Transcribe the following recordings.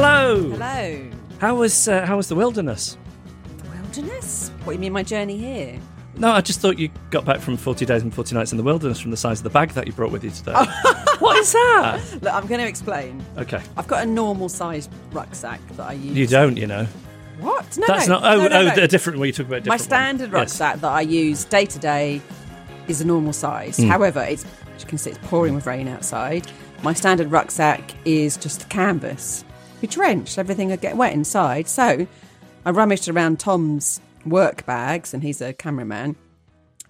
Hello. Hello. How was uh, how was the wilderness? The wilderness? What, do you mean my journey here? No, I just thought you got back from 40 days and 40 nights in the wilderness from the size of the bag that you brought with you today. what is that? Look, I'm going to explain. Okay. I've got a normal sized rucksack that I use. You don't, you know. What? No, That's no. not. Oh, no, no, oh, no. a different. Well, you talk about a My different. standard one. Yes. rucksack that I use day to day is a normal size. Hmm. However, it's as you can see, it's pouring with rain outside. My standard rucksack is just canvas. You're drenched, everything would get wet inside. So I rummaged around Tom's work bags, and he's a cameraman.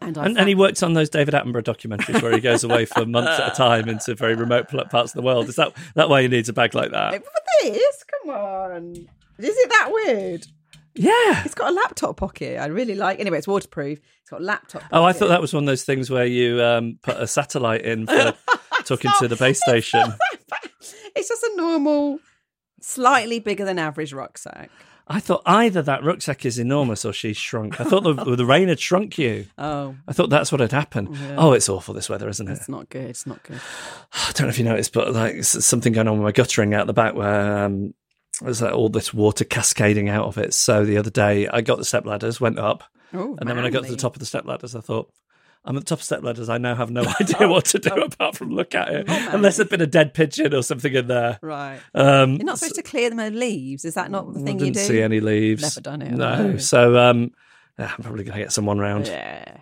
And, I And, and he works on those David Attenborough documentaries where he goes away for months at a time into very remote parts of the world. Is that that why he needs a bag like that? But this, come on. Is it that weird? Yeah. It's got a laptop pocket. I really like. Anyway, it's waterproof. It's got a laptop. Oh, I thought that was one of those things where you um, put a satellite in for talking to the base station. It's just a normal, slightly bigger than average rucksack. I thought either that rucksack is enormous or she's shrunk. I thought the, the rain had shrunk you. Oh, I thought that's what had happened. Yeah. Oh, it's awful this weather, isn't it? it's not good. It's not good. I don't know if you noticed, but like something going on with my guttering out the back where um, there's like, all this water cascading out of it. So the other day I got the step ladders, went up, Oh, and then when I got to the top of the step ladders, I thought. I'm at the top of step ladders. I now have no idea what to do apart from look at it, unless there's been a dead pigeon or something in there. Right. Um, You're not supposed to clear them of leaves. Is that not the thing you do? see any leaves. Never done it. No. no. So um, yeah, I'm probably going to get someone round. Yeah.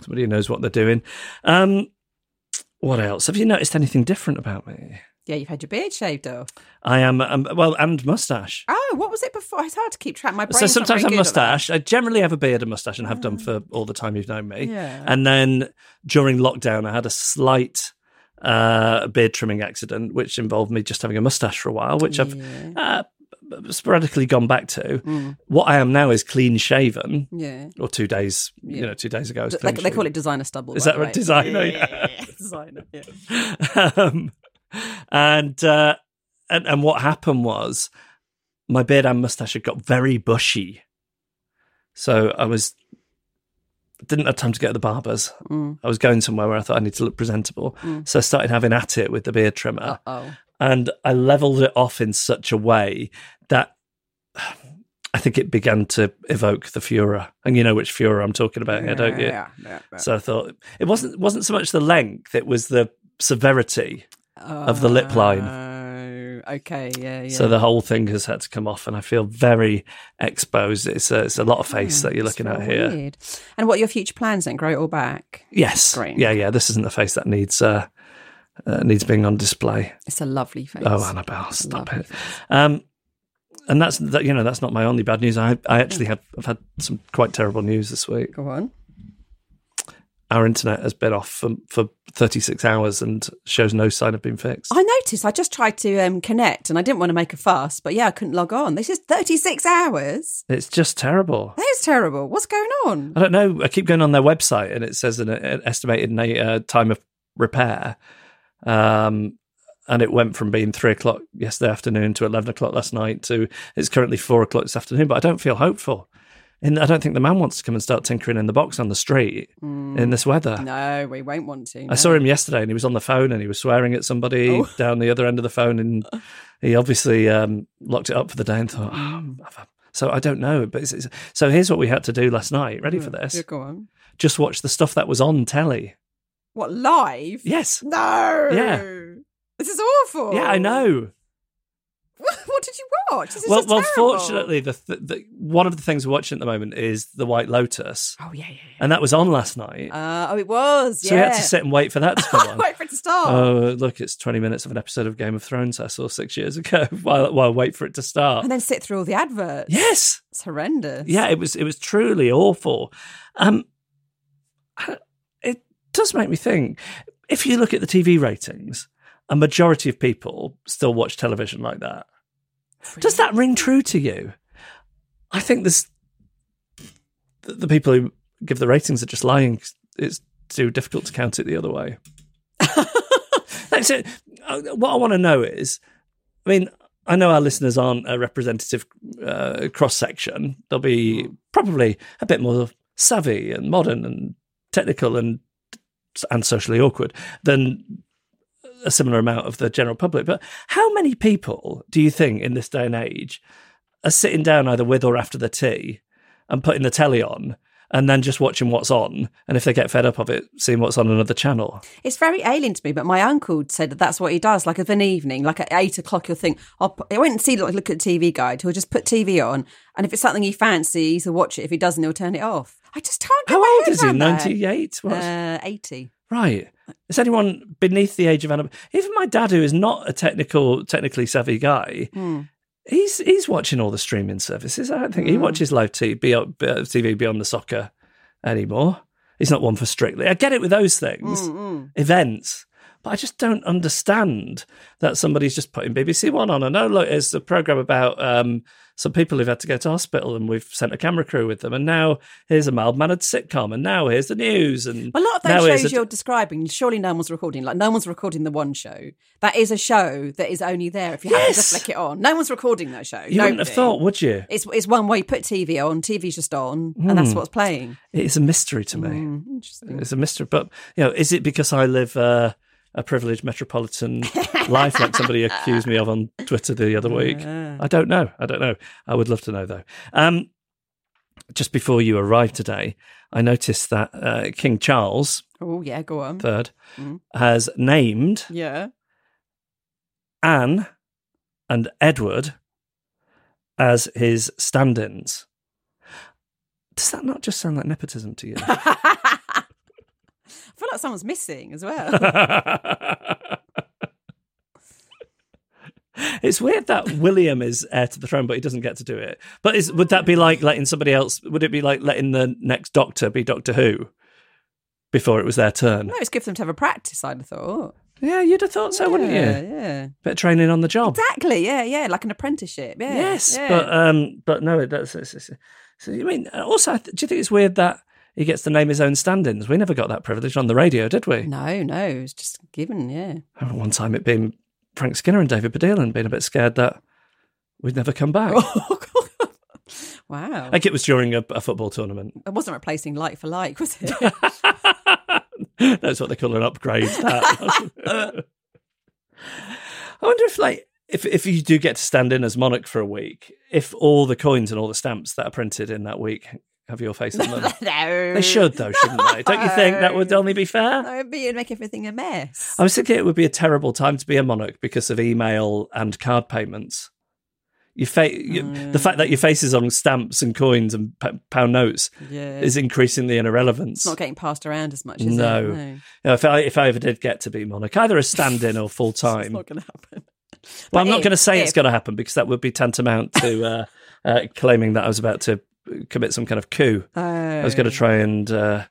Somebody who knows what they're doing. Um, what else? Have you noticed anything different about me? Yeah, you've had your beard shaved off. I am, um, well, and mustache. Oh, what was it before? It's hard to keep track. My brain's So sometimes at that. mustache. I generally have a beard and mustache and have done for all the time you've known me. Yeah. And then during lockdown, I had a slight uh, beard trimming accident, which involved me just having a mustache for a while, which I've uh, sporadically gone back to. Mm. What I am now is clean shaven. Yeah. Or two days, Yeah. you know, two days ago. I was They, call it designer stubble. Is that right? Designer, Yeah, yeah. designer. Yeah. um, and uh, and and what happened was my beard and mustache had got very bushy, so I was didn't have time to go to the barbers. Mm. I was going somewhere where I thought I need to look presentable, Mm. so I started having at it with the beard trimmer, Oh. and I leveled it off in such a way that. I think it began to evoke the Führer, and you know which Führer I'm talking about here, don't you? Yeah, yeah, yeah. So I thought it wasn't wasn't so much the length; it was the severity of the lip line. Oh, okay, yeah, yeah. So the whole thing has had to come off, and I feel very exposed. It's a, it's a lot of face that you're looking at here. weird. And what your future plans then? Grow it all back? Yes, Great. yeah, yeah. This isn't the face that needs uh, uh, needs being on display. It's a lovely face. Oh, Annabelle, stop it. Um, and that's that. You know, that's not my only bad news. I I actually have I've had some quite terrible news this week. Go on. Our internet has been off for for 36 hours and shows no sign of being fixed. I noticed. I just tried to um, connect, and I didn't want to make a fuss, but yeah, I couldn't log on. This is thirty-six hours. It's just terrible. That is terrible. What's going on? I don't know. I keep going on their website and it says an, an estimated uh, time of repair. Um, and it went from being three o'clock yesterday afternoon to 11 o'clock last night to it's currently four o'clock this afternoon, but I don't feel hopeful. And I don't think the man wants to come and start tinkering in the box on the street in this weather. Mm. No, we won't want to. I saw him yesterday and he was on the phone and he was swearing at somebody Oh. down the other end of the phone and he obviously um, locked it up for the day and thought, oh, mm. so I don't know. But it's, it's, so here's what we had to do last night. Ready for mm. this? Yeah, go on. Just watch the stuff that was on telly. What live? Yes. No. Yeah. This is awful. Yeah, I know. What, what did you watch? This Well, well, terrible. fortunately, the, th- the one of the things we're watching at the moment is the White Lotus, Oh yeah, yeah. and that was on last night. Uh, oh, it was. so yeah. we had to sit and wait for that to come on. Wait for it to start. Oh, look, it's 20 minutes of an episode of Game of Thrones I saw six years ago while, while I wait for it to start. and then sit through all the adverts. Yes. It's horrendous. Yeah, it was it was truly awful. Um, it does make me think. If you look at the TV ratings, a majority of people still watch television like that. Does that ring true to you? I think there's the, the people who give the ratings are just lying. It's too difficult to count it the other way. That's it. Uh, What I want to know is, I mean, I know our listeners aren't a representative uh, cross section. They'll be probably a bit more savvy and modern and technical and and socially awkward than a similar amount of the general public. But how many people do you think in this day and age are sitting down either with or after the tea and putting the telly on and then just watching what's on? And if they get fed up of it, seeing what's on another channel. It's very alien to me, but my uncle said that that's what he does. Like of an evening, like at eight o'clock, he'll think, I'll I went and see, like, look at the TV guide. He'll just put TV on, and if it's something he fancies, he'll watch it. If he doesn't, he'll turn it off. I just can't. Get How old is he? 98? What? Uh, Eighty. Right. Is anyone beneath the age of animal? Even my dad, who is not a technical, technically savvy guy, Hmm. he's he's watching all the streaming services. I don't think he watches live TV beyond, TV beyond the soccer anymore. He's not one for strictly. I get it with those things, Hmm, events, but I just don't understand that somebody's just putting BBC One on. I know, look, it's a program about um, some people who've had to go to hospital, and we've sent a camera crew with them. And now here's a mild mannered sitcom, and now here's the news, and A lot of those shows a- you're describing, surely no one's recording. Like no one's recording the one show. That is a show that is only there if you happen to flick it on. No one's recording that show. You wouldn't have thought, would you? It's it's one way you put TV on, TV's just on, and Hmm. that's what's playing. It is a mystery to me. Mm, interesting. It's a mystery. But, you know, is it because I live uh, a privileged metropolitan life like somebody accused me of on Twitter the other week? I don't know. I don't know. I would love to know, though. Um, just before you arrived today, I noticed that uh, King Charles Oh yeah, go on. III has named Yeah. Anne and Edward as his stand ins. Does that not just sound like nepotism to you? I feel like someone's missing as well. it's weird that William is heir to the throne, but he doesn't get to do it. But is, would that be like letting somebody else? Would it be like letting the next Doctor be Doctor Who before it was their turn? no, it's good for them to have a practice. I'd have thought. Yeah, you'd have thought so, wouldn't you? Yeah. Bit of training on the job. Exactly. Yeah. Yeah. Like an apprenticeship. Yeah. Yes, yeah. but um, but no, it does. It's, it's, so, I mean, also, do you think it's weird that he gets to name his own stand-ins? We never got that privilege on the radio, did we? no, no, it was just given. Yeah. I remember one time it being Frank Skinner and David Baddiel and being a bit scared that we'd never come back. Oh, wow. Like it was during a, a football tournament. it wasn't replacing like for like, was it? That's what they call an upgrade. That. I wonder if, like, if if you do get to stand in as monarch for a week, if all the coins and all the stamps that are printed in that week have your face on them. no. they should, though, shouldn't they? Don't you think that would only be fair? That would be make everything a mess. I was thinking it would be a terrible time to be a monarch because of email and card payments. Your fa- you, the fact that your face is on stamps and coins and p- pound notes Yeah. is increasing the irrelevance. It's not getting passed around as much, is no. it? You know, if I if I ever did get to be monarch, either a stand-in or full time. It's not going to happen. Well, I'm But not going to say it's going to happen because that would be tantamount to uh, uh, claiming that I was about to commit some kind of coup. I was going to try and uh,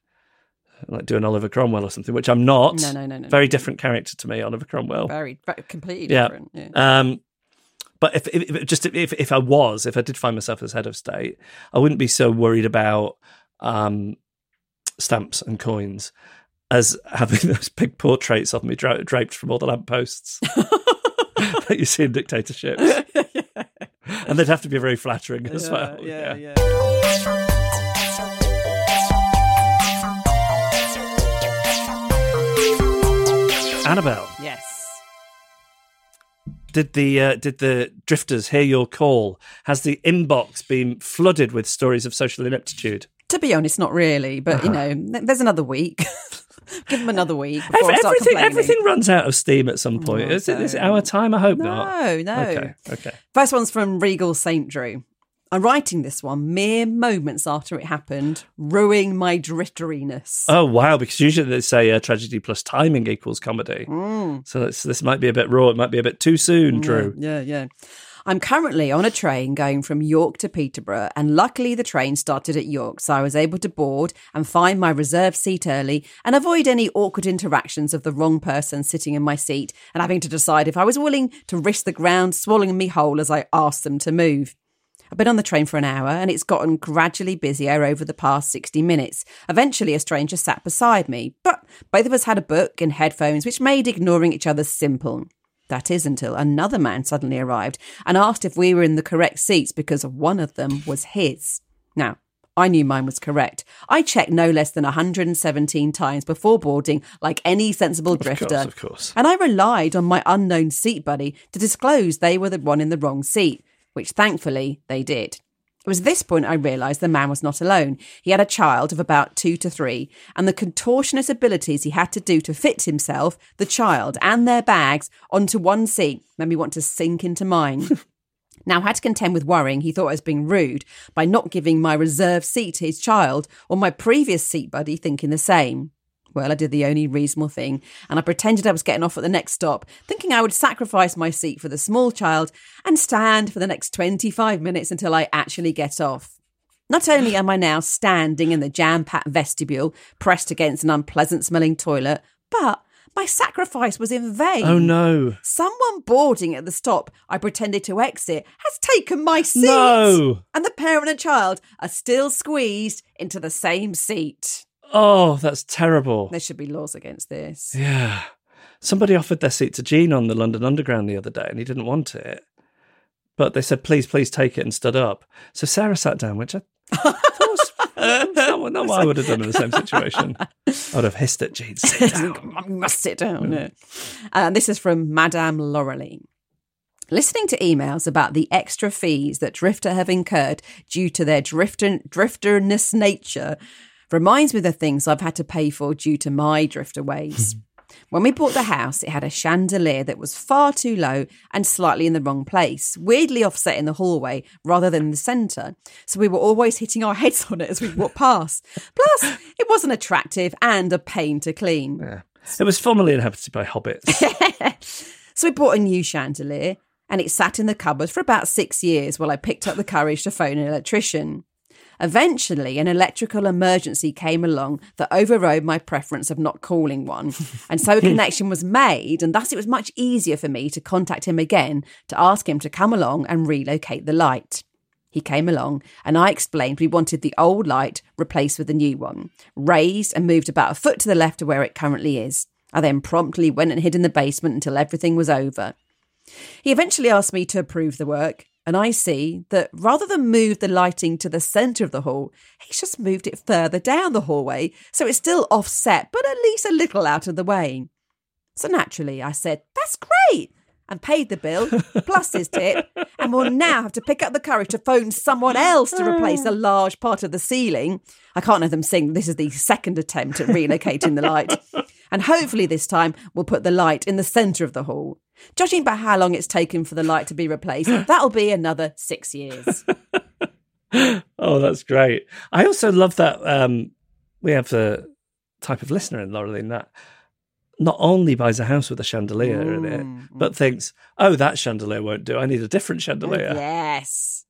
like do an Oliver Cromwell or something, which I'm not. No, no, no, no, Very no. different character to me, Oliver Cromwell. Very, very completely different. Yeah. Um, but if, if if- just if if I was, if I did find myself as head of state, I wouldn't be so worried about um, stamps and coins as having those big portraits of me dra- draped from all the lampposts that you see in dictatorships. and they'd have to be very flattering as yeah, well. yeah. yeah. yeah. Annabelle. Yes. Did the uh, did the drifters hear your call? Has the inbox been flooded with stories of social ineptitude? To be honest, not really. But uh-huh. you know, there's another week. Give them another week before I start everything everything runs out of steam at some point. Oh, is, it, is it our time? I hope not. No, no. Okay, okay. First one's from Regal St. Drew. I'm writing this one mere moments after it happened, ruining my drifteriness. Oh wow! Because usually they say uh, tragedy plus timing equals comedy. Mm. So this, this might be a bit raw. It might be a bit too soon, Drew. Yeah, yeah. I'm currently on a train going from York to Peterborough, and luckily the train started at York, so I was able to board and find my reserved seat early and avoid any awkward interactions of the wrong person sitting in my seat and having to decide if I was willing to risk the ground swallowing me whole as I asked them to move. I've been on the train for an hour and it's gotten gradually busier over the past 60 minutes. Eventually, a stranger sat beside me, but both of us had a book and headphones, which made ignoring each other simple. That is until another man suddenly arrived and asked if we were in the correct seats because one of them was his. Now, I knew mine was correct. I checked no less than 117 times before boarding, like any sensible drifter. Of course, of course. And I relied on my unknown seat buddy to disclose they were the one in the wrong seat, which thankfully they did. It was at this point I realised the man was not alone. He had a child of about two to three, and the contortionist abilities he had to do to fit himself, the child, and their bags onto one seat made me want to sink into mine. Now, I had to contend with worrying he thought I was being rude by not giving my reserved seat to his child, or my previous seat buddy thinking the same. Well, I did the only reasonable thing, and I pretended I was getting off at the next stop, thinking I would sacrifice my seat for the small child and stand for the next 25 minutes until I actually get off. Not only am I now standing in the jam packed vestibule, pressed against an unpleasant smelling toilet, but my sacrifice was in vain. Oh no! Someone boarding at the stop I pretended to exit has taken my seat. No! And the parent and child are still squeezed into the same seat. Oh, that's terrible. There should be laws against this. Yeah. Somebody offered their seat to Gene on the London Underground the other day and he didn't want it. But they said, please, please take it and stood up. So Sarah sat down, which I thought was not, what- not what I would have done in the same situation. I would have hissed at Gene, sit down. You must sit down. yeah. Uh, this is from Madame Laureline. Listening to emails about the extra fees that Drifter have incurred due to their drifter, drifterness nature reminds me of the things I've had to pay for due to my drifter ways. Hmm. When we bought the house, it had a chandelier that was far too low and slightly in the wrong place, weirdly offset in the hallway rather than the centre. So we were always hitting our heads on it as we walked past. Plus, it wasn't attractive and a pain to clean. It was formerly inhabited by hobbits. So we bought a new chandelier and it sat in the cupboard for about six years while I picked up the courage to phone an electrician. Eventually, an electrical emergency came along that overrode my preference of not calling one. And so a connection was made, and thus it was much easier for me to contact him again to ask him to come along and relocate the light. He came along, and I explained we wanted the old light replaced with a new one, raised and moved about a foot to the left of where it currently is. I then promptly went and hid in the basement until everything was over. He eventually asked me to approve the work, and I see that rather than move the lighting to the centre of the hall, he's just moved it further down the hallway, so it's still offset, but at least a little out of the way. So naturally, I said, That's great! And paid the bill, plus his tip, and will now have to pick up the courage to phone someone else to replace a large part of the ceiling. I can't have them sing, this is the second attempt at relocating the light. And hopefully this time we'll put the light in the centre of the hall. Judging by how long it's taken for the light to be replaced, that'll be another six years. oh, that's great. I also love that um, we have the type of listener in Laureline that not only buys a house with a chandelier in it, but thinks, oh, that chandelier won't do. I need a different chandelier. yes.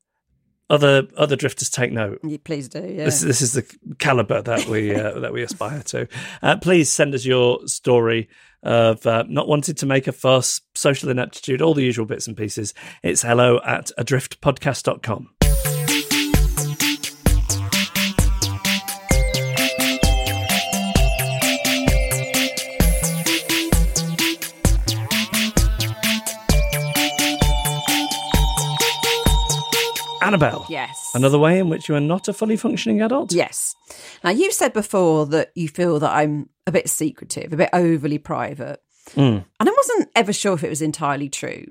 Other other drifters take note. You please do, yeah. This, this is the caliber that we uh, that we aspire to. Uh, please send us your story of uh, not wanting to make a fuss, social ineptitude, all the usual bits and pieces. It's hello at adriftpodcast.com. Annabelle. Yes. Another way in which you are not a fully functioning adult? Yes. Now, you've said before that you feel that I'm a bit secretive, a bit overly private. Mm. And I wasn't ever sure if it was entirely true.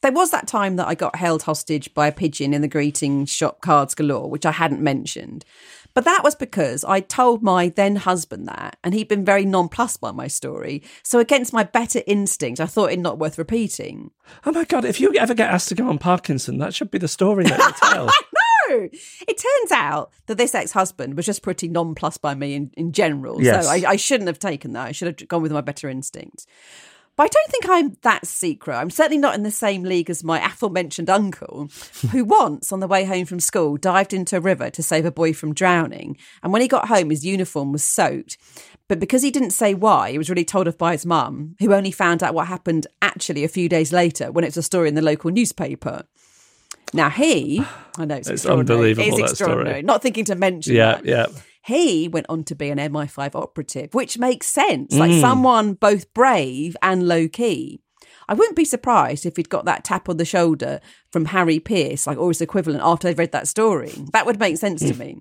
There was that time that I got held hostage by a pigeon in the greeting shop cards galore, which I hadn't mentioned. But that was because I told my then husband that, and he'd been very nonplussed by my story. So, against my better instinct, I thought it not worth repeating. Oh my god! If you ever get asked to go on Parkinson, that should be the story that you tell. No, it turns out that this ex-husband was just pretty nonplussed by me in, in general. Yes. So I, I shouldn't have taken that. I should have gone with my better instincts. But I don't think I'm that secret. I'm certainly not in the same league as my aforementioned uncle, who once, on the way home from school, dived into a river to save a boy from drowning. And when he got home, his uniform was soaked. But because he didn't say why, he was really told off by his mum, who only found out what happened actually a few days later when it was a story in the local newspaper. Now he, I know it's, It's extraordinary. unbelievable, It's that story. extraordinary. Not thinking to mention yeah, that. yeah. He went on to be an MI5 operative, which makes sense. Like Mm. someone both brave and low key. I wouldn't be surprised if he'd got that tap on the shoulder from Harry Pearce, like or his equivalent, after they'd read that story. That would make sense to me.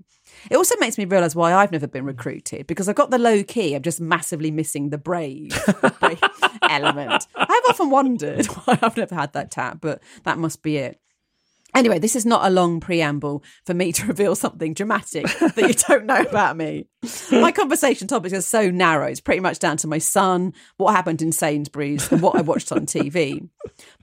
It also makes me realise why I've never been recruited because I've got the low key. I'm just massively missing the brave, brave element. I've often wondered why I've never had that tap, but that must be it. Anyway, this is not a long preamble for me to reveal something dramatic that you don't know about me. My conversation topics are so narrow. It's pretty much down to my son, what happened in Sainsbury's, and what I watched on TV.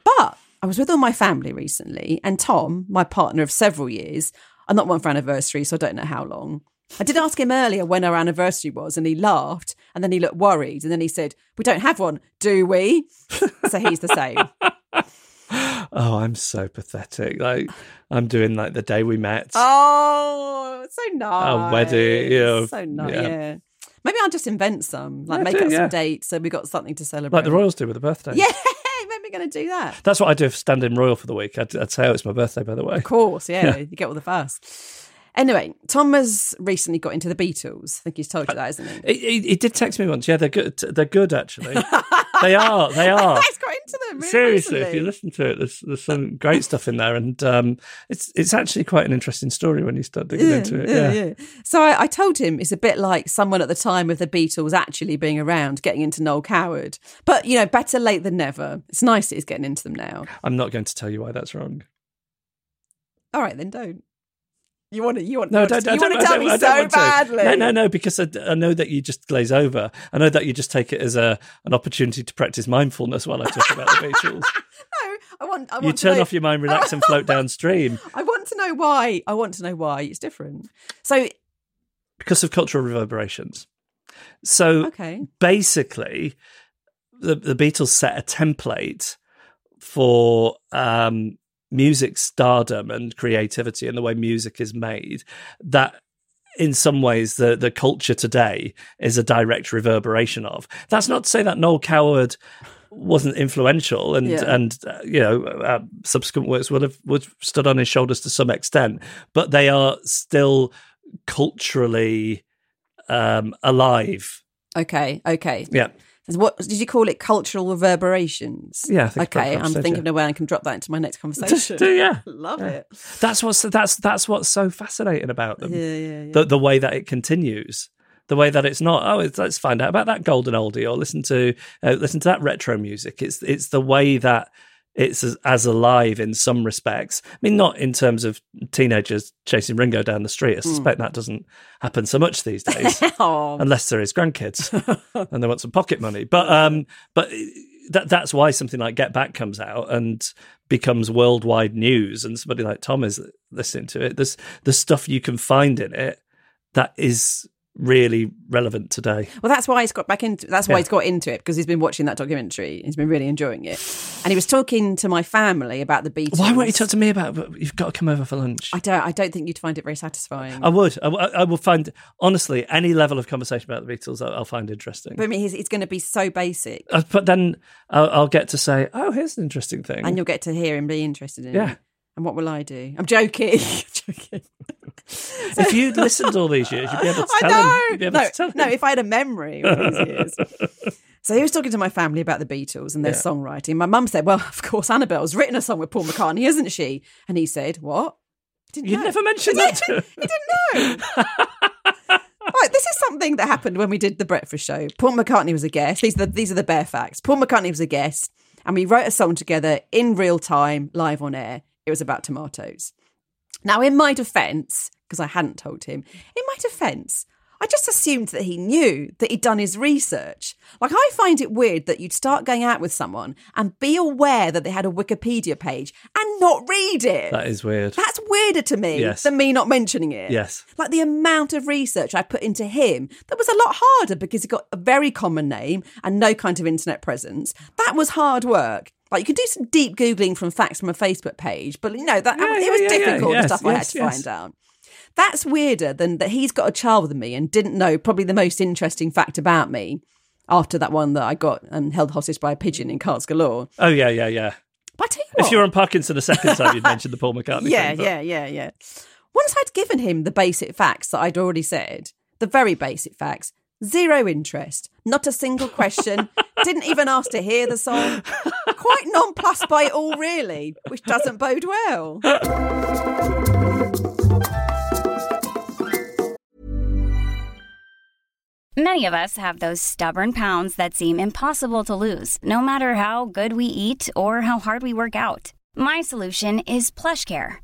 But I was with all my family recently, and Tom, my partner of several years, I'm not one for anniversary, so I don't know how long. I did ask him earlier when our anniversary was, and he laughed, and then he looked worried, and then he said, "We don't have one, do we?" so he's the same. Oh, I'm so pathetic. Like I'm doing like the day we met. Oh, so nice. A wedding, yeah, So nice. yeah. Yeah. Maybe I'll just invent some, like Yeah, make do, up yeah. some dates so we got something to celebrate. like the Royals do with a birthday. Yeah, maybe we're going to do that. That's what I do for standing royal for the week. I'd, I'd say, oh, it's my birthday, by the way. Of course, yeah, Yeah. you get all the first. Anyway, Tom has recently got into the Beatles. I think he's told you that, isn't he? He, he, he did text me once. Yeah, they're good. They're good, actually. they are. They are. he's got into them. really Seriously, if you listen to it, there's there's some great stuff in there, and um, it's it's actually quite an interesting story when you start digging into it. Yeah. So I, I told him it's a bit like someone at the time of the Beatles actually being around, getting into Noel Coward. But you know, better late than never. It's nice that he's getting into them now. I'm not going to tell you why that's wrong. All right, then don't. You want to? You want? No, you don't, want, don't, you want don't, to tell don't- me so don't want to. badly? No, no, no, because I, I know that you just glaze over. I know that you just take it as a an opportunity to practice mindfulness while I talk about the Beatles. No, I want. I want You turn know- off your mind, relax, and float downstream I want to know why. I want to know why it's different. So because of cultural reverberations. So okay, basically, the the Beatles set a template for um, music stardom and creativity and the way music is made that in some ways the the culture today is a direct reverberation of that's not to say that Noel Coward wasn't influential and Yeah. and uh, you know uh, subsequent works would have would have stood on his shoulders to some extent but they are still culturally um alive okay, okay. yeah What did you call it? Cultural reverberations. Yeah, okay, I'm thinking yeah. of where I can drop that into my next conversation. do, yeah. Love Yeah. it. That's what's that's that's what's so fascinating about them. Yeah, yeah, yeah. The the way that it continues, the way that it's not. Oh, it's, let's find out about that golden oldie, or listen to uh, listen to that retro music. It's it's the way that it's as, as alive in some respects. I mean, not in terms of teenagers chasing Ringo down the street. I suspect that doesn't happen so much these days. Oh, unless there is grandkids and they want some pocket money. But um, but that that's why something like Get Back comes out and becomes worldwide news, and somebody like Tom is listening to it. There's the stuff you can find in it that is really relevant today. Well, that's why he's got back into. That's why Yeah. he's got into it because he's been watching that documentary. He's been really enjoying it, and he was talking to my family about the Beatles. Why won't you talk to me about? it? You've got to come over for lunch. I don't. I don't think you'd find it very satisfying. I would. I, I will find honestly any level of conversation about the Beatles. I'll, I'll find interesting. but I mean, he's, it's going to be so basic, Uh, but then I'll, I'll get to say, "Oh, here's an interesting thing." and you'll get to hear him be interested in Yeah. it. And what will I do? I'm joking. joking. if you'd listened all these years, you'd be able to tell I know. him. You'd be able no, to tell no, if I had a memory of these years. So he was talking to my family about the Beatles and their Yeah. songwriting. My mum said, "Well, of course, Annabelle's written a song with Paul McCartney, hasn't she?" And he said, "What? Didn't You'd know." never mentioned He that. didn't- He didn't know. Right, this is something that happened when we did the breakfast show. Paul McCartney was a guest. These are the, these are the bare facts. Paul McCartney was a guest, and we wrote a song together in real time, live on air. It was about tomatoes. Now, in my defence, because I hadn't told him, in my defence, I just assumed that he knew that he'd done his research. Like, I find it weird that you'd start going out with someone and be aware that they had a Wikipedia page and not read it. That is weird. That's weirder to me Yes. than me not mentioning it. Yes. Like the amount of research I put into him, that was a lot harder because he got a very common name and no kind of internet presence. That was hard work. Like you could do some deep googling from facts from a Facebook page, but you know that Yeah, it yeah, was yeah, yeah. difficult Yes, the stuff I had to yes. find out. That's weirder than that he's got a child with me and didn't know probably the most interesting fact about me after that one that I got and held hostage by a pigeon in Cards Galore. Oh yeah, yeah, yeah. But you what, If you're on Parkinson the second time, you'd mentioned the Paul McCartney. yeah, thing, but- yeah, yeah, yeah. Once I'd given him the basic facts that I'd already said, the very basic facts, zero interest, not a single question, didn't even ask to hear the song. Quite nonplussed by it all, really, which doesn't bode well. Many of us have those stubborn pounds that seem impossible to lose, no matter how good we eat or how hard we work out. My solution is PlushCare.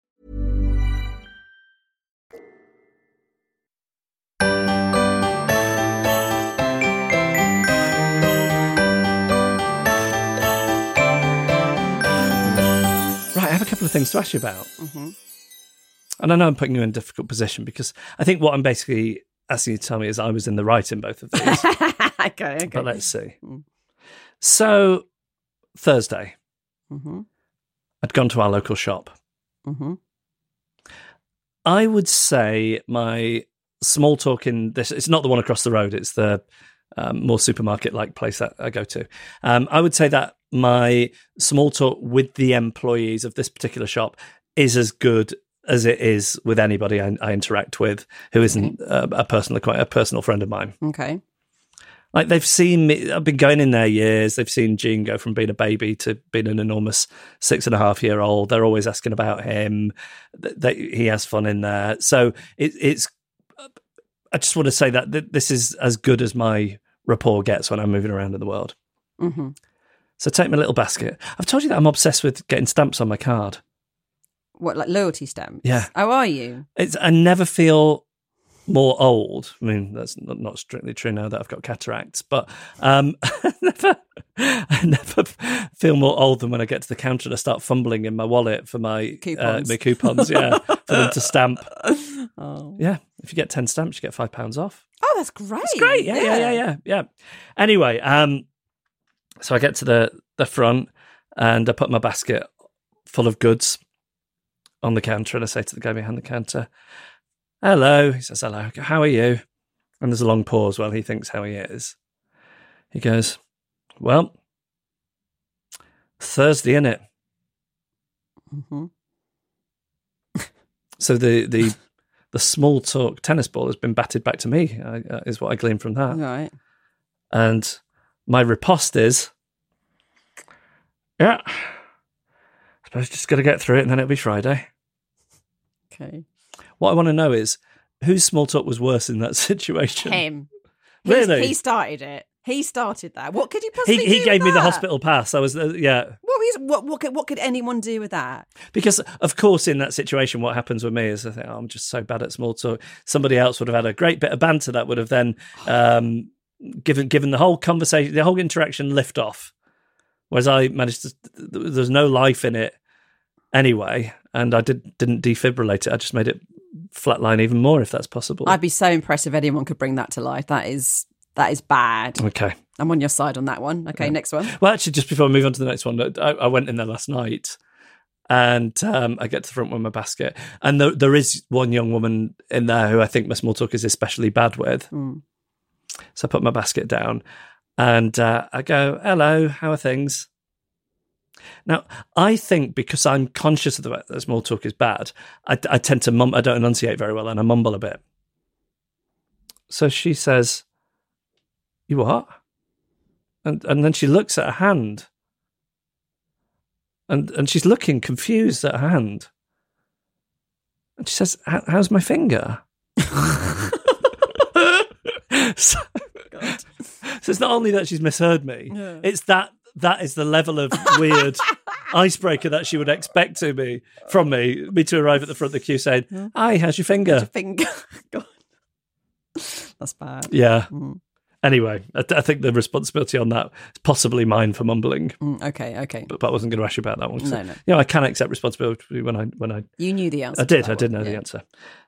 Things to ask you about. And I know I'm putting you in a difficult position because I think what I'm basically asking you to tell me is I was in the right in both of these. okay, okay. but let's see. So, Thursday, Mhm. I'd gone to our local shop. Mhm. I would say my small talk in this, it's not the one across the road, it's the um, more supermarket like place that I go to. Um, I would say that my small talk with the employees of this particular shop is as good as it is with anybody I, I interact with who isn't a, a personal quite a personal friend of mine. Okay. Like they've seen me, I've been going in there years. They've seen Gene go from being a baby to being an enormous six and a half year old. They're always asking about him. They, he has fun in there. So it, it's, I just want to say that th- this is as good as my rapport gets when I'm moving around in the world. hmm So take my little basket. I've told you that I'm obsessed with getting stamps on my card. What, like loyalty stamps? Yeah. How are you? It's, I never feel more old. I mean, that's not, strictly true now that I've got cataracts, but um, I never, I never feel more old than when I get to the counter and I start fumbling in my wallet for my Coupons. Uh, my coupons. Yeah, for them to stamp. Oh. Yeah, if you get ten stamps, you get five pounds off. Oh, that's great. It's great. Yeah, yeah, yeah, yeah, yeah. Anyway, um, so I get to the the front and I put my basket full of goods on the counter, and I say to the guy behind the counter, "Hello." He says, "Hello. Go, How are you?" And there's a long pause while he thinks how he is. He goes, "Well, Thursday, in it." hmm So the the the small talk tennis ball has been batted back to me. Uh, is what I glean from that. Right. And my riposte is, yeah, I suppose just got to get through it and then it'll be Friday. Okay. What I want to know is whose small talk was worse in that situation? Him. He's- Really? He started it. He started that. What could you He, possibly he do gave me the hospital pass. I was, uh, yeah. What, was, what, what, could, what could anyone do with that? Because, of course, in that situation, what happens with me is I think, oh, I'm just so bad at small talk. Somebody else would have had a great bit of banter that would have then um, given given the whole conversation, the whole interaction lift off. Whereas I managed to, there's no life in it anyway, and I did didn't defibrillate it. I just made it flatline even more, if that's possible. I'd be so impressed if anyone could bring that to life. That is that is bad. okay. I'm on your side on that one. Okay, next one. Well, actually, just before I move on to the next one, I, I went in there last night, and um, I get to the front with my basket, and there, there is one young woman in there who I think my small talk is especially bad with. Mm. So I put my basket down, and uh, I go, "Hello, how are things?" Now, I think because I'm conscious of the fact that small talk is bad, I, I tend to mum. I don't enunciate very well, and I mumble a bit. So she says, "You what?" And and then she looks at her hand, and and she's looking confused at her hand, and she says, "How's my finger?" so, so it's not only that she's misheard me; it's that that is the level of weird icebreaker that she would expect to me from me, me to arrive at the front of the queue saying, "Hi, how's your finger?" Finger. God. That's bad. Yeah. Mm. Anyway, I, th- I think the responsibility on that is possibly mine for mumbling, Mm, okay, okay. but, but I wasn't going to ask you about that one. No, no. You know, I can accept responsibility when I when I You knew the answer. I did. I did one, know the yeah. answer.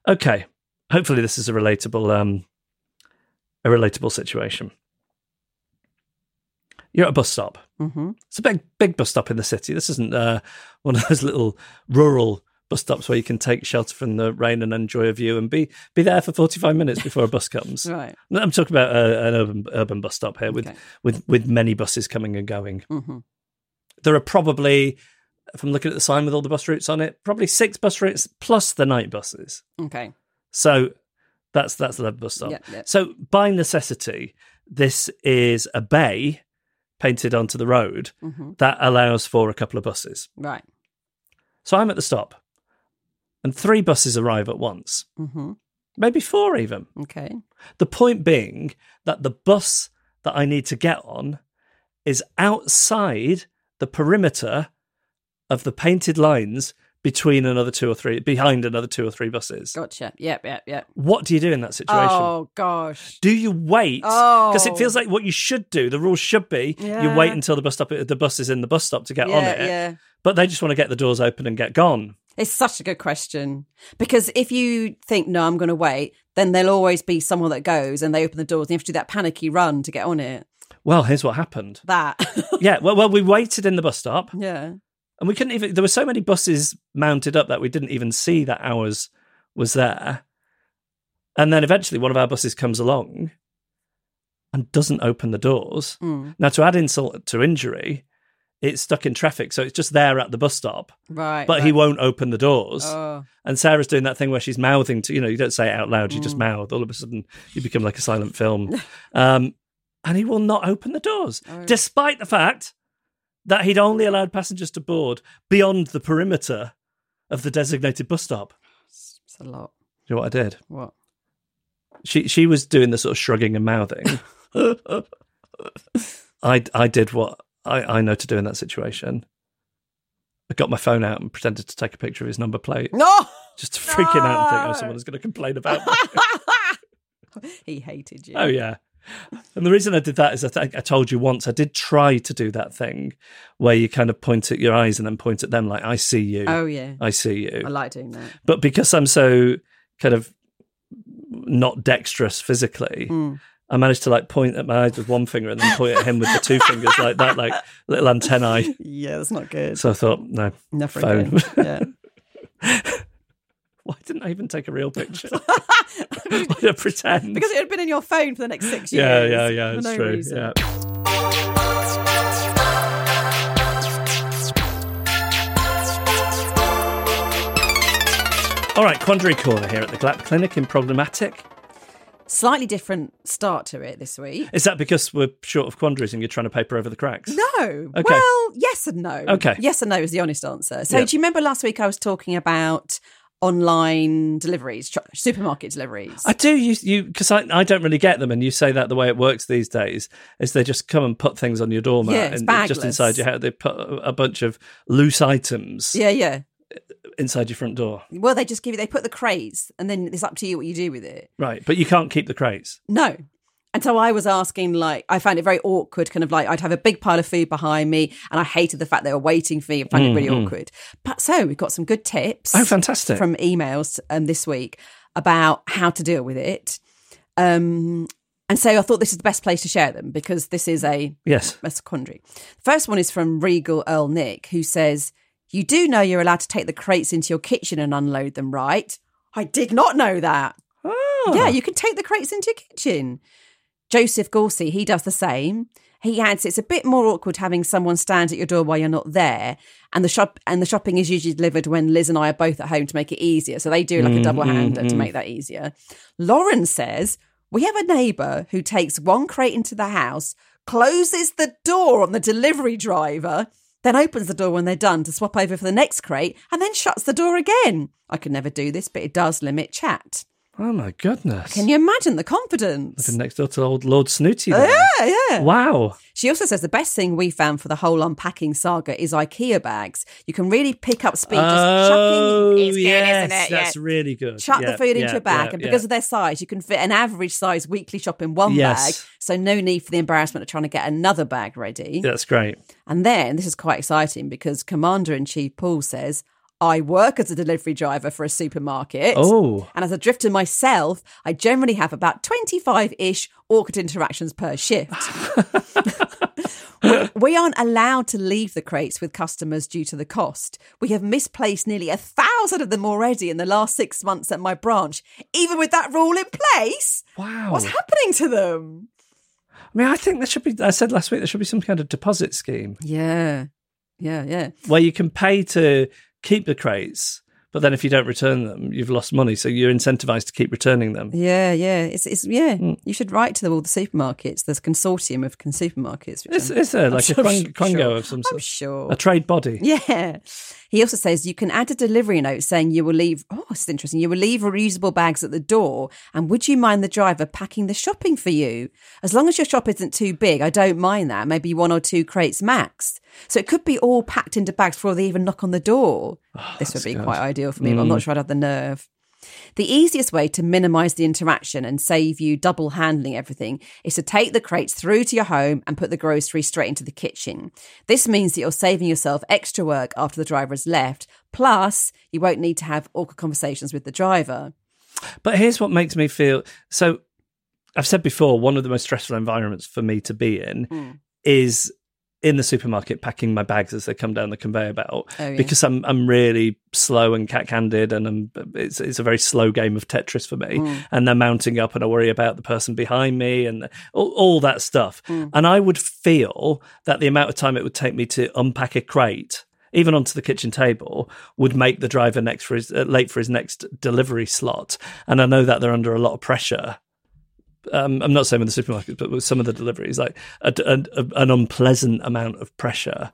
Okay. Hopefully, this is a relatable, um, a relatable situation. You're at a bus stop. Mm-hmm. It's a big, big bus stop in the city. This isn't uh, one of those little rural bus stops where you can take shelter from the rain and enjoy a view and be be there for forty five minutes before a bus comes. Right. I'm talking about uh, an urban urban bus stop here with Okay. with with many buses coming and going. Mm-hmm. There are probably, if I'm looking at the sign with all the bus routes on it, probably six bus routes plus the night buses. Okay. So that's that's the bus stop. Yeah, yeah. So by necessity, this is a bay painted onto the road Mm-hmm. that allows for a couple of buses. Right. So I'm at the stop, and three buses arrive at once, Mm-hmm. maybe four even. Okay. The point being that the bus that I need to get on is outside the perimeter of the painted lines between another two or three, behind another two or three buses. Gotcha. Yep. Yep. Yep. What do you do in that situation? Oh gosh. Do you wait? Because it Oh. feels like what you should do. The rules should be you wait until the bus stop, the bus is in the bus stop to get yeah. on it. Yeah. But they just want to get the doors open and get gone. It's such a good question because if you think no, I'm going to wait, then there'll always be someone that goes and they open the doors and you have to do that panicky run to get on it. Well, here's what happened. That. yeah, well, well, we waited in the bus stop, yeah. And we couldn't even. There were so many buses mounted up that we didn't even see that ours was there. And then eventually, one of our buses comes along and doesn't open the doors. Mm. Now, to add insult to injury, it's stuck in traffic, so it's just there at the bus stop. Right. but right. he won't open the doors. Oh. And Sarah's doing that thing where she's mouthing to, you know, you don't say it out loud, you Mm. just mouth. All of a sudden, you become like a silent film. um, and he will not open the doors, Oh. despite the fact that he'd only allowed passengers to board beyond the perimeter of the designated bus stop. It's a lot. You know what I did? What? She she was doing the sort of shrugging and mouthing. I I did what I, I know to do in that situation. I got my phone out and pretended to take a picture of his number plate. No. just to freak him out and think, oh, No. someone's going to complain about me. he hated you. oh, yeah. And the reason I did that is I think I told you once, I did try to do that thing where you kind of point at your eyes and then point at them like, I see you. Oh yeah. I see you. I like doing that. but because I'm so kind of not dexterous physically, Mm. I managed to like point at my eyes with one finger and then point at him with the two fingers like that, like little antennae. Yeah, that's not good. So I thought, no, Never phone. again. Yeah. why didn't I even take a real picture? why did I pretend? because it had been in your phone for the next six yeah, years. yeah, yeah, for it's no true. reason. Yeah. All right, Quandary Corner here at the GLAP Clinic in Problematic. Slightly different start to it this week. Is that because we're short of quandaries and you're trying to paper over the cracks? No. Okay. Well, yes and no. Okay. Yes and no is the honest answer. So, Yeah. do you remember last week I was talking about online deliveries, supermarket deliveries? I do you you because I, I don't really get them, and you say that the way it works these days is they just come and put things on your doormat Yeah, and just inside your house they put a a bunch of loose items yeah, yeah. inside your front door. Well, they just give you, they put the crates and then it's up to you what you do with it. Right, but you can't keep the crates. No. And so I was asking, like, I found it very awkward, kind of like I'd have a big pile of food behind me and I hated the fact they were waiting for me. I found it really awkward. But so we've got some good tips. Oh, fantastic! From emails um, this week about how to deal with it. Um, and so I thought this is the best place to share them because this is a yes, a quandary. First one is from Regal Earl Nick, who says, You do know you're allowed to take the crates into your kitchen and unload them, right? I did not know that. Oh. Yeah, you can take the crates into your kitchen. Joseph Gorsey, he does the same. he adds it's a bit more awkward having someone stand at your door while you're not there, and the shop and the shopping is usually delivered when Liz and I are both at home to make it easier. So they do like a mm, double hander mm, to mm. make that easier. Lauren says we have a neighbour who takes one crate into the house, closes the door on the delivery driver. Then opens the door when they're done to swap over for the next crate and then shuts the door again. I could never do this, but it does limit chat. Oh my goodness. Can you imagine the confidence? Living next door to old Lord Snooty. there. Yeah, yeah. Wow. She also says the best thing we found for the whole unpacking saga is IKEA bags. You can really pick up speed just oh, chucking. It's good, isn't it? that's Yeah. really good. Chuck Yeah, the food yeah, into a bag, and because of their size, you can fit an average size weekly shop in one Yes. bag. So no need for the embarrassment of trying to get another bag ready. that's great. And then this is quite exciting because Commander in Chief Paul says, I work as a delivery driver for a supermarket. Oh. And as a drifter myself, I generally have about 25 ish awkward interactions per shift. we, we aren't allowed to leave the crates with customers due to the cost. We have misplaced nearly a thousand of them already in the last six months at my branch. Even with that rule in place, Wow. what's happening to them? I mean, I think there should be, I said last week, there should be some kind of deposit scheme Yeah, yeah, yeah. where you can pay to keep the crates, but then if you don't return them, you've lost money. So you're incentivized to keep returning them. Yeah, yeah. It's, it's yeah. Hmm. You should write to them, all the supermarkets. There's a consortium of supermarkets. Is, is there I'm like sure- a quango sure. of some sort? I'm sure. A trade body? Yeah. He also says you can add a delivery note saying you will leave. Oh, is interesting. You will leave reusable bags at the door. And would you mind the driver packing the shopping for you? As long as your shop isn't too big, I don't mind that. Maybe one or two crates max. So it could be all packed into bags before they even knock on the door. this would be quite ideal for me, but I'm not sure I'd have the nerve. The easiest way to minimize the interaction and save you double handling everything is to take the crates through to your home and put the groceries straight into the kitchen. This means that you're saving yourself extra work after the driver has left. Plus, you won't need to have awkward conversations with the driver. But here's what makes me feel so. I've said before, one of the most stressful environments for me to be in Hmm. is in the supermarket packing my bags as they come down the conveyor belt Oh, yeah. because I'm I'm really slow and cat-handed and I'm, it's it's a very slow game of Tetris for me Hmm. and they're mounting up and I worry about the person behind me and all, all that stuff Hmm. and I would feel that the amount of time it would take me to unpack a crate even onto the kitchen table would make the driver next for his uh, late for his next delivery slot and I know that they're under a lot of pressure um, I'm not saying with the supermarkets, but with some of the deliveries, like a, a, an unpleasant amount of pressure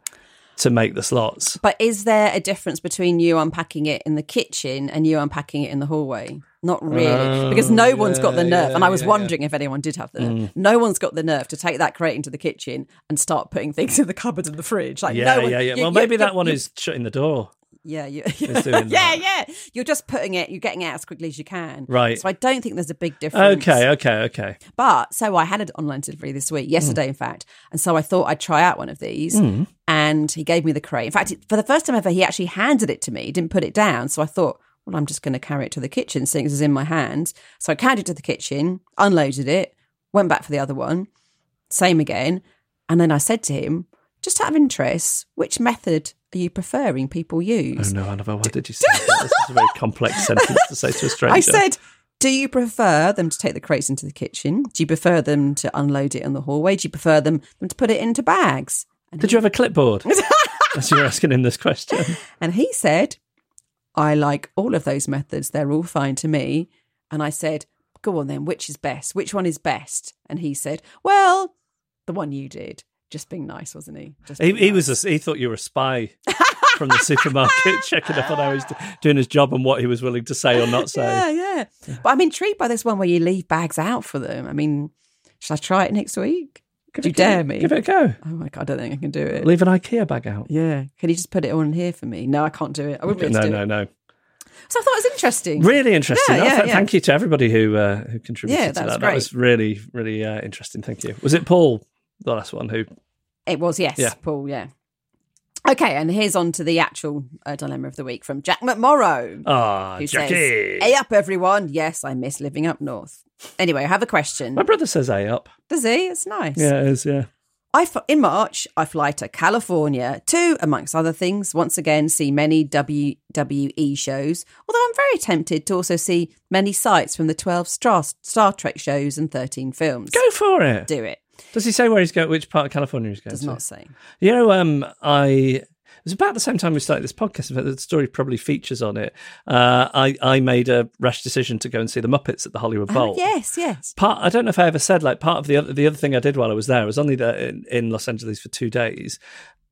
to make the slots. But is there a difference between you unpacking it in the kitchen and you unpacking it in the hallway? Not really, because no one's got the nerve. and I was wondering if anyone did have the nerve. No one's got the nerve to take that crate into the kitchen and start putting things in the cupboard and the fridge. Like, Yeah, no one, yeah, yeah. you- well, you- maybe you- that one you- is shutting the door. Yeah, you, yeah, yeah. You're just putting it. You're getting it out as quickly as you can. Right. So I don't think there's a big difference. Okay, okay, okay. But so I had an online delivery this week, yesterday, in fact. And so I thought I'd try out one of these. And he gave me the crate. In fact, for the first time ever, he actually handed it to me, he didn't put it down. So I thought, well, I'm just going to carry it to the kitchen, seeing as it's in my hands. So I carried it to the kitchen, unloaded it, went back for the other one, same again. And then I said to him, just out of interest, which method are you preferring people use? Oh use? no, Annabelle, why did you say that? This is a very complex sentence to say to a stranger. I said, do you prefer them to take the crates into the kitchen? Do you prefer them to unload it in the hallway? Do you prefer them, them to put it into bags? And Did you have a clipboard? As you're asking him this question. And he said, I like all of those methods. They're all fine to me. And I said, Go on then, which is best? Which one is best? And he said, Well, the one you did. Just being nice, wasn't he? Just He, he nice. was a, he thought you were a spy from the supermarket, checking up on how he's doing his job and what he was willing to say or not say. Yeah, yeah. yeah. But I'm intrigued by this one where you leave bags out for them. I mean, should I try it next week? Give Do you go. dare me? Give it a go. Oh my god, I don't think I can do it. Leave an IKEA bag out. Yeah. Can you just put it on here for me? No, I can't do it. I wouldn't No, no, no. So I thought it was interesting. Really interesting. Yeah, Oh, yeah, th- yeah. Thank you to everybody who uh, who contributed Yeah, to that that. was That was really, really uh, interesting. Thank you. Was it Paul, the last one, who It was, yes, Yeah. Paul, yeah. Okay, and here's on to the actual uh, dilemma of the week from Jack McMorrow. Ah, who Jackie. says, Hey up, everyone. Yes, I miss living up north. Anyway, I have a question. My brother says A up. Does he? It's nice. Yeah, it is, yeah. I f- in March, I fly to California to, amongst other things, once again see many WWE shows. Although I'm very tempted to also see many sights from the 12 Star, Star Trek shows and 13 films. Go for it. Do it. Does he say where he's going? Which part of California he's going Does to? not say. You know, um, I it was about the same time we started this podcast. In fact, the story probably features on it. Uh, I I made a rash decision to go and see the Muppets at the Hollywood Bowl. Oh, yes, yes. Part I don't know if I ever said like part of the other the other thing I did while I was there I was only there in, in Los Angeles for two days.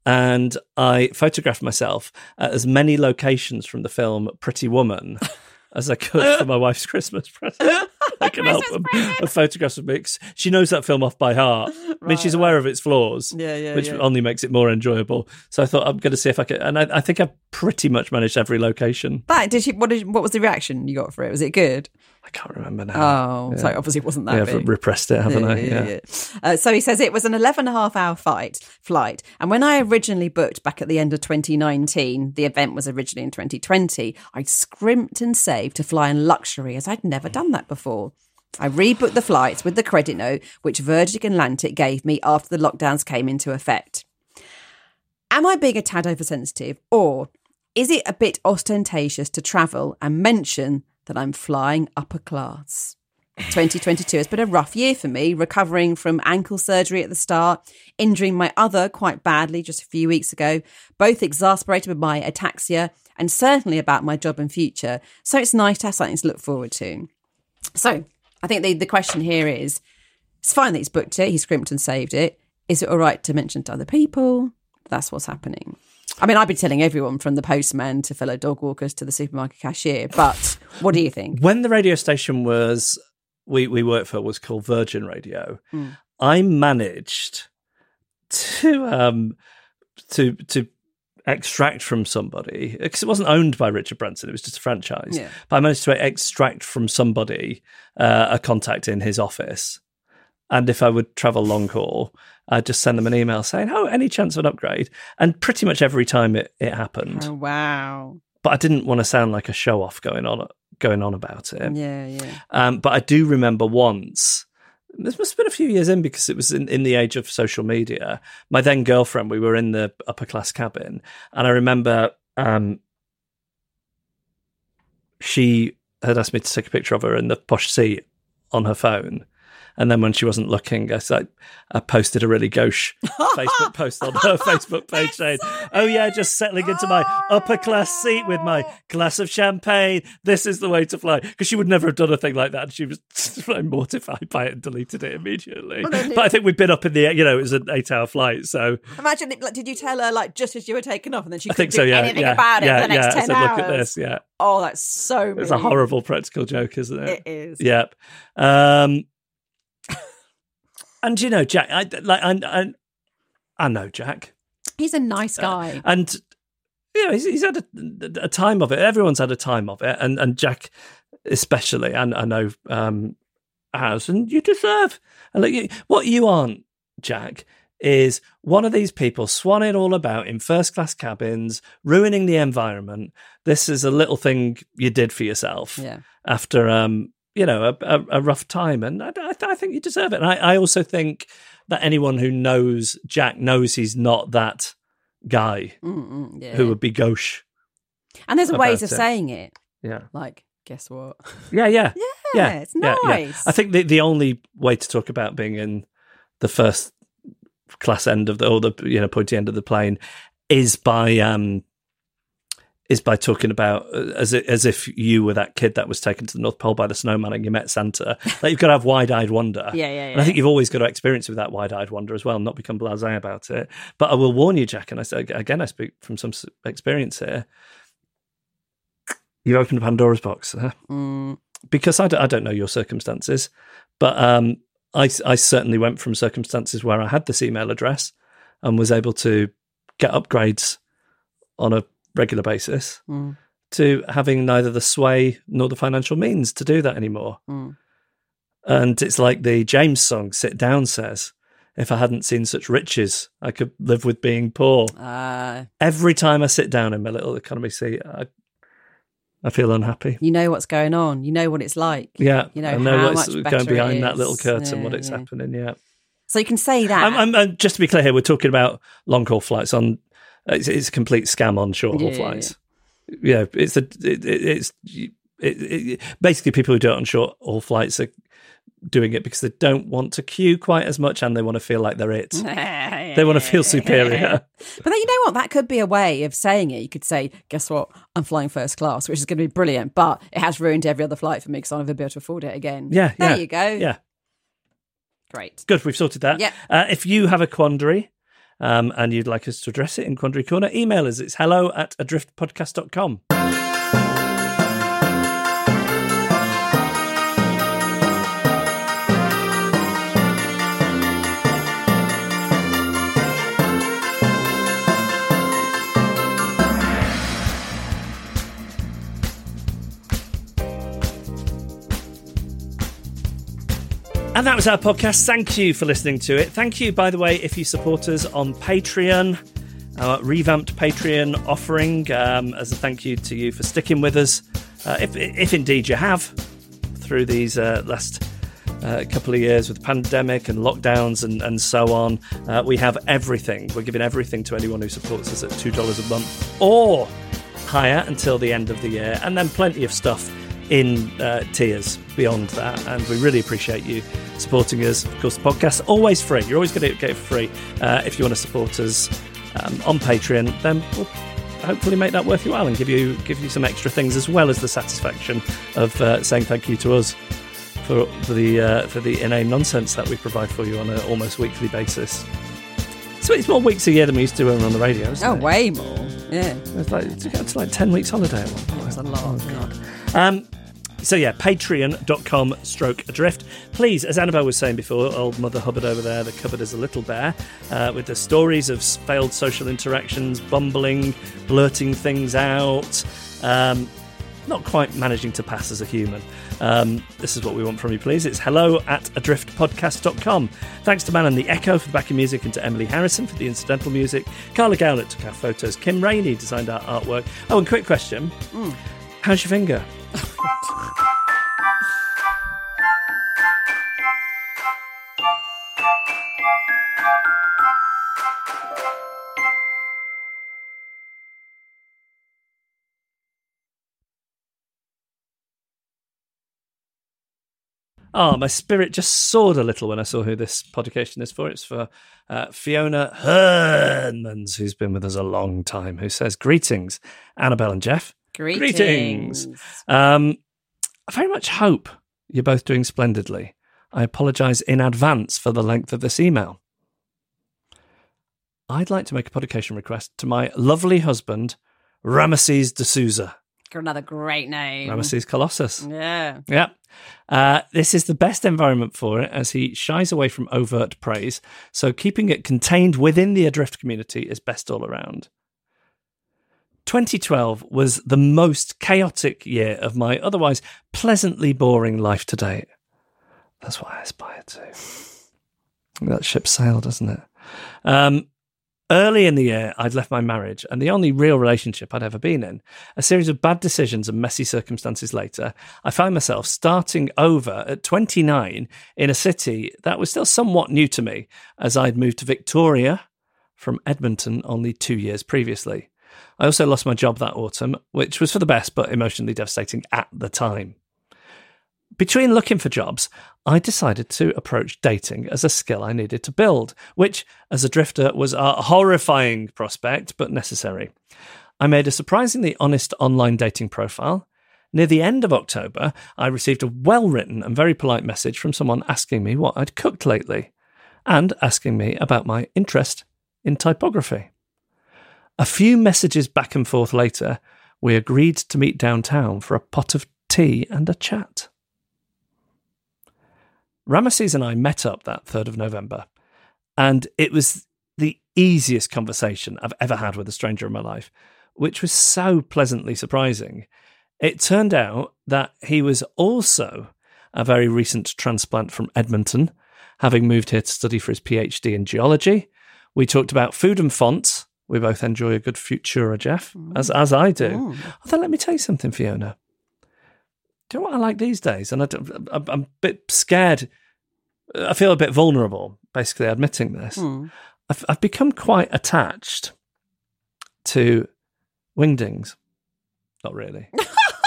And I photographed myself at as many locations from the film Pretty Woman as I could for my wife's Christmas present. Like an album of photographs of. 'Cause She knows that film off by heart. I mean, she's aware of its flaws, Yeah, yeah, which yeah. only makes it more enjoyable. So I thought I'm going to see if I could, and I, I think I pretty much managed every location. That did she? What did? What was the reaction you got for it? Was it good? I can't remember now. Oh, so obviously it wasn't that yeah, big. I've repressed it, haven't I? Yeah. Uh, so he says it was an 11 and a half hour fight, flight. And when I originally booked back at the end of 2019, the event was originally in 2020, I scrimped and saved to fly in luxury as I'd never done that before. I rebooked the flights with the credit note which Virgin Atlantic gave me after the lockdowns came into effect. Am I being a tad oversensitive, or is it a bit ostentatious to travel and mention that I'm flying upper class? 2022 has been a rough year for me, recovering from ankle surgery at the start, injuring my other quite badly just a few weeks ago, both exasperated with my ataxia and certainly about my job and future. So it's nice to have something to look forward to. So I think the, the question here is it's fine that he's booked it, he scrimped and saved it. Is it all right to mention to other people? That's what's happening. I mean, I've been telling everyone from the postman to fellow dog walkers to the supermarket cashier, but what do you think? When the radio station was we we worked for was called Virgin Radio, I managed to um to to extract from somebody because it wasn't owned by Richard Branson; it was just a franchise. Yeah. But I managed to extract from somebody uh, a contact in his office, and if I would travel long haul, I'd just send them an email saying, "Oh, any chance of an upgrade?" And pretty much every time it it happened. Oh, wow. But I didn't want to sound like a show off going on going on about it. Yeah, yeah. Um, but I do remember once, this must have been a few years in because it was in, in the age of social media. My then girlfriend, we were in the upper class cabin, and I remember um, she had asked me to take a picture of her in the posh seat on her phone. And then when she wasn't looking, I, I posted a really gauche Facebook post on her Facebook page saying, Oh, yeah, just settling into my upper class seat with my glass of champagne. This is the way to fly. Because she would never have done a thing like that. And she was mortified by it and deleted it immediately. But I think we'd been up in the, you know, it was an eight hour flight. So Imagine, it, like, did you tell her like just as you were taking off, and then she I couldn't so, do yeah. anything yeah, about it for the next yeah. I ten said, hours? Look at this. Yeah. Oh, that's so. It's a horrible practical joke, isn't it? It is. Yep. Um, and you know, Jack, I like, I, I, I know Jack, He's a nice guy. and you know, he's, he's had a, a time of it. Everyone's had a time of it, and and Jack especially, and I know um, has, and you deserve. And you, what you aren't, Jack, is one of these people swanning all about in first class cabins, ruining the environment. This is a little thing you did for yourself yeah. after um you know a, a, a rough time and I, I, I think you deserve it and I, I also think that anyone who knows jack knows he's not that guy yeah. who would be gauche and there's ways of it. saying it. yeah Like, guess what? yeah yeah Yeah, it's nice. i think the, the only way to talk about being in the first class end of the or the you know pointy end of the plane is by um is by talking about uh, as i- as if you were that kid that was taken to the North Pole by the snowman and you met Santa. Like you've got to have wide eyed wonder. Yeah, yeah, And I think you've always got to experience with that wide eyed wonder as well, and not become blasé about it. But I will warn you, Jack, and I say again, I speak from some experience here. You've opened Pandora's box there Mm, because I, d- I don't know your circumstances, but um, I, I certainly went from circumstances where I had this email address and was able to get upgrades on a regular basis mm, to having neither the sway nor the financial means to do that anymore. mm. And it's like the James song, Sit Down says, if I hadn't seen such riches, I could live with being poor. Uh, Every time I sit down in my little economy seat, I, I feel unhappy. you know what's going on. You know what it's like. Yeah, You know I know how what's much going behind that little curtain, Yeah, what it's yeah. happening. Yeah, So you can say that. I'm, I'm, just to be clear here, we're talking about long haul flights. On it's, it's a complete scam on short haul Yeah, yeah, flights. Yeah, it's a it, it, it's it, basically people who do it on short haul flights are doing it because they don't want to queue quite as much and they want to feel like they're it. they want to feel superior. But then, you know what? That could be a way of saying it. You could say, guess what? I'm flying first class, which is going to be brilliant, but it has ruined every other flight for me because I'll never be able to afford it again. Yeah, There yeah, you go. Yeah, Great. good. We've sorted that. Yeah. Uh, if you have a quandary um, and you'd like us to address it in Quandary Corner, email us. It's hello at adriftpodcast.com. And that was our podcast. Thank you for listening to it. Thank you, by the way, if you support us on Patreon, our revamped Patreon offering, um, as a thank you to you for sticking with us. Uh, if, if indeed you have, through these uh, last uh, couple of years with pandemic and lockdowns and, and so on, uh, we have everything. We're giving everything to anyone who supports us at $2 a month or higher until the end of the year, and then plenty of stuff in uh, tiers beyond that. And we really appreciate you supporting us. Of course, the podcast's always free. You're always going to get it for free. Uh, if you want to support us um, on Patreon, then we'll hopefully make that worth your while and give you give you some extra things as well as the satisfaction of uh, saying thank you to us for, for the uh, for the inane nonsense that we provide for you on an almost weekly basis. So it's more weeks a year than we used to when we were on the radio. Isn't Oh, it? way more. Yeah. It's like it's to like ten weeks holiday. at one point. That's a lot. Oh god. Um, so yeah, patreon.com stroke adrift. Please, as Annabelle was saying before, old Mother Hubbard over there, the cupboard is a little bare, uh, with the stories of failed social interactions, bumbling, blurting things out, um, not quite managing to pass as a human. Um, this is what we want from you, please. It's hello at adriftpodcast.com. Thanks to Man and the Echo for the backing music and to Emily Harrison for the incidental music. Carla Gowlett took our photos. Kim Rainey designed our artwork. Oh, and quick question. How's your finger? Oh, my spirit just soared a little when I saw who this podcast is for. It's for uh, Fiona Hermans, who's been with us a long time, who says, Greetings, Annabelle and Jeff. Greetings. Um, I very much hope you're both doing splendidly. I apologise in advance for the length of this email. I'd like to make a publication request to my lovely husband, Ramesses de Souza. Got another great name. Ramesses Colossus. Yeah. Yeah. Uh, this is the best environment for it as he shies away from overt praise. So keeping it contained within the Adrift community is best all around. 2012 was the most chaotic year of my otherwise pleasantly boring life to date. That's what I aspire to. That ship sailed, doesn't it? Um, Early in the year, I'd left my marriage and the only real relationship I'd ever been in. A series of bad decisions and messy circumstances later, I found myself starting over at 29 in a city that was still somewhat new to me, as I'd moved to Victoria from Edmonton only two years previously. I also lost my job that autumn, which was for the best but emotionally devastating at the time. Between looking for jobs, I decided to approach dating as a skill I needed to build, which, as a drifter, was a horrifying prospect but necessary. I made a surprisingly honest online dating profile. Near the end of October, I received a well written and very polite message from someone asking me what I'd cooked lately and asking me about my interest in typography. A few messages back and forth later, we agreed to meet downtown for a pot of tea and a chat. Ramesses and I met up that 3rd of November, and it was the easiest conversation I've ever had with a stranger in my life, which was so pleasantly surprising. It turned out that he was also a very recent transplant from Edmonton, having moved here to study for his PhD in geology. We talked about food and fonts. We both enjoy a good Futura, uh, Jeff, mm. as as I do. Although, let me tell you something, Fiona. Do you know what I like these days? And I I'm a bit scared. I feel a bit vulnerable, basically, admitting this. Hmm. I've, I've become quite attached to wingdings. Not really.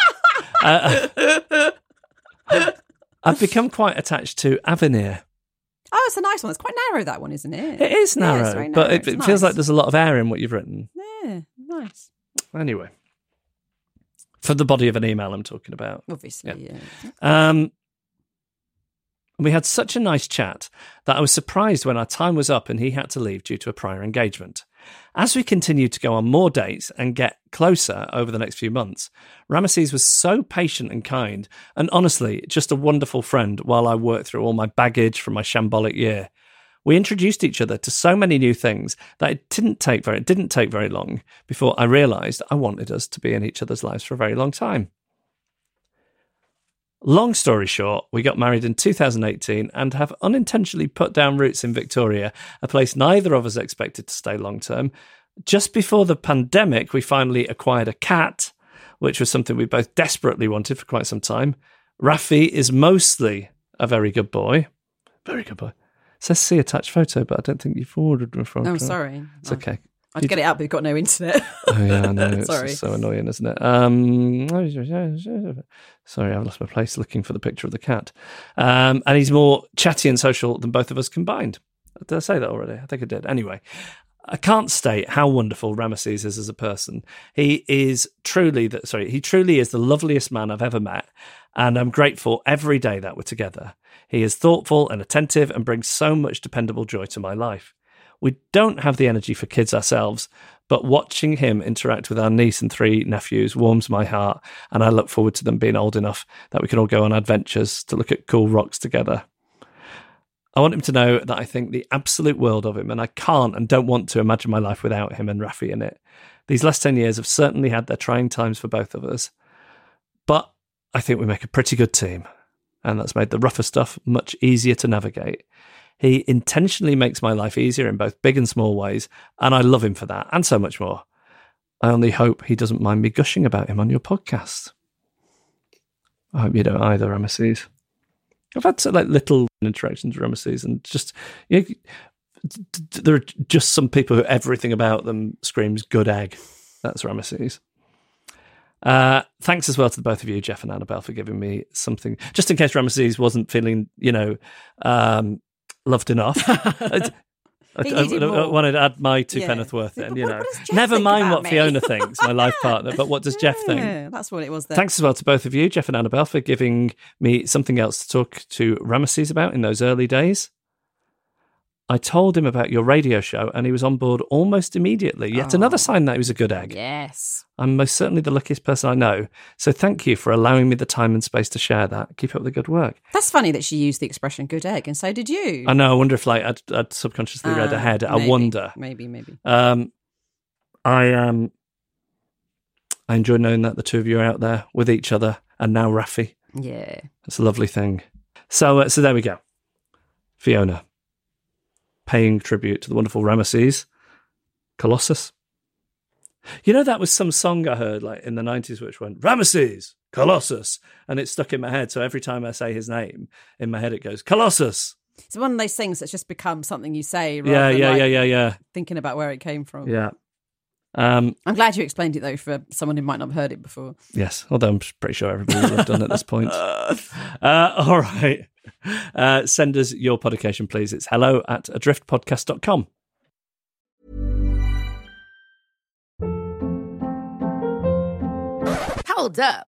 uh, I've become quite attached to Avenir. Oh, it's a nice one. It's quite narrow, that one, isn't it? It is Yeah, narrow, but narrow. it, it feels like there's a lot of air in what you've written. Yeah, nice. Anyway, for the body of an email, I'm talking about. Obviously, yeah. Um, we had such a nice chat that I was surprised when our time was up and he had to leave due to a prior engagement. As we continued to go on more dates and get closer over the next few months, Ramesses was so patient and kind, and honestly, just a wonderful friend while I worked through all my baggage from my shambolic year. We introduced each other to so many new things that it didn't take very it didn't take very long before I realized I wanted us to be in each other's lives for a very long time. Long story short, we got married in 2018 and have unintentionally put down roots in Victoria, a place neither of us expected to stay long term. Just before the pandemic, we finally acquired a cat, which was something we both desperately wanted for quite some time. Rafi is mostly a very good boy. Very good boy. It says see attached photo, but I don't think you forwarded me from. Oh, sorry. It's okay. I'd get it out, but we've got no internet. Oh yeah, I know. It's Sorry. so annoying, isn't it? Um, sorry, I've lost my place looking for the picture of the cat. Um, and he's more chatty and social than both of us combined. Did I say that already? I think I did. Anyway, I can't state how wonderful Ramesses is as a person. He is truly the sorry, he truly is the loveliest man I've ever met, and I'm grateful every day that we're together. He is thoughtful and attentive and brings so much dependable joy to my life. We don't have the energy for kids ourselves, but watching him interact with our niece and three nephews warms my heart, and I look forward to them being old enough that we can all go on adventures to look at cool rocks together. I want him to know that I think the absolute world of him, and I can't and don't want to imagine my life without him and Rafi in it. These last 10 years have certainly had their trying times for both of us, but I think we make a pretty good team, and that's made the rougher stuff much easier to navigate. He intentionally makes my life easier in both big and small ways, and I love him for that and so much more. I only hope he doesn't mind me gushing about him on your podcast. I hope you don't either, Ramesses. I've had like little interactions with Ramesses, and just you know, there are just some people who everything about them screams "good egg." That's Ramesses. Uh, thanks as well to the both of you, Jeff and Annabelle, for giving me something. Just in case Ramesses wasn't feeling, you know, um, loved enough. I, I, I- I wanted to add my two Yeah. penneth worth in, you know. what does Jeff Never mind what me? Fiona thinks, my life partner, but what does Jeff think? That's what it was there. Thanks as well to both of you, Jeff and Annabelle, for giving me something else to talk to Ramesses about in those early days. I told him about your radio show and he was on board almost immediately. Yet another sign that he was a good egg. Yes. I'm most certainly the luckiest person I know. So thank you for allowing me the time and space to share that. Keep up the good work. That's funny that she used the expression good egg, and so did you. I know. I wonder if like I'd, I'd subconsciously read Ah, ahead. I wonder. Maybe, maybe. Um, I um, I enjoy knowing that the two of you are out there with each other, and now Rafi. Yeah. It's a lovely thing. So, uh, so there we go. Fiona, paying tribute to the wonderful Ramesses, Colossus. You know, that was some song I heard like in the nineties, which went Ramesses, Colossus, and it stuck in my head. So every time I say his name in my head, it goes Colossus. It's one of those things that's just become something you say Yeah, yeah, like yeah, yeah, yeah, thinking about where it came from. yeah. Um, I'm glad you explained it though for someone who might not have heard it before. Yes, although I'm pretty sure everybody will have done at this point. Uh, all right. Uh, send us your publication, please. It's hello at adriftpodcast.com. Hold up.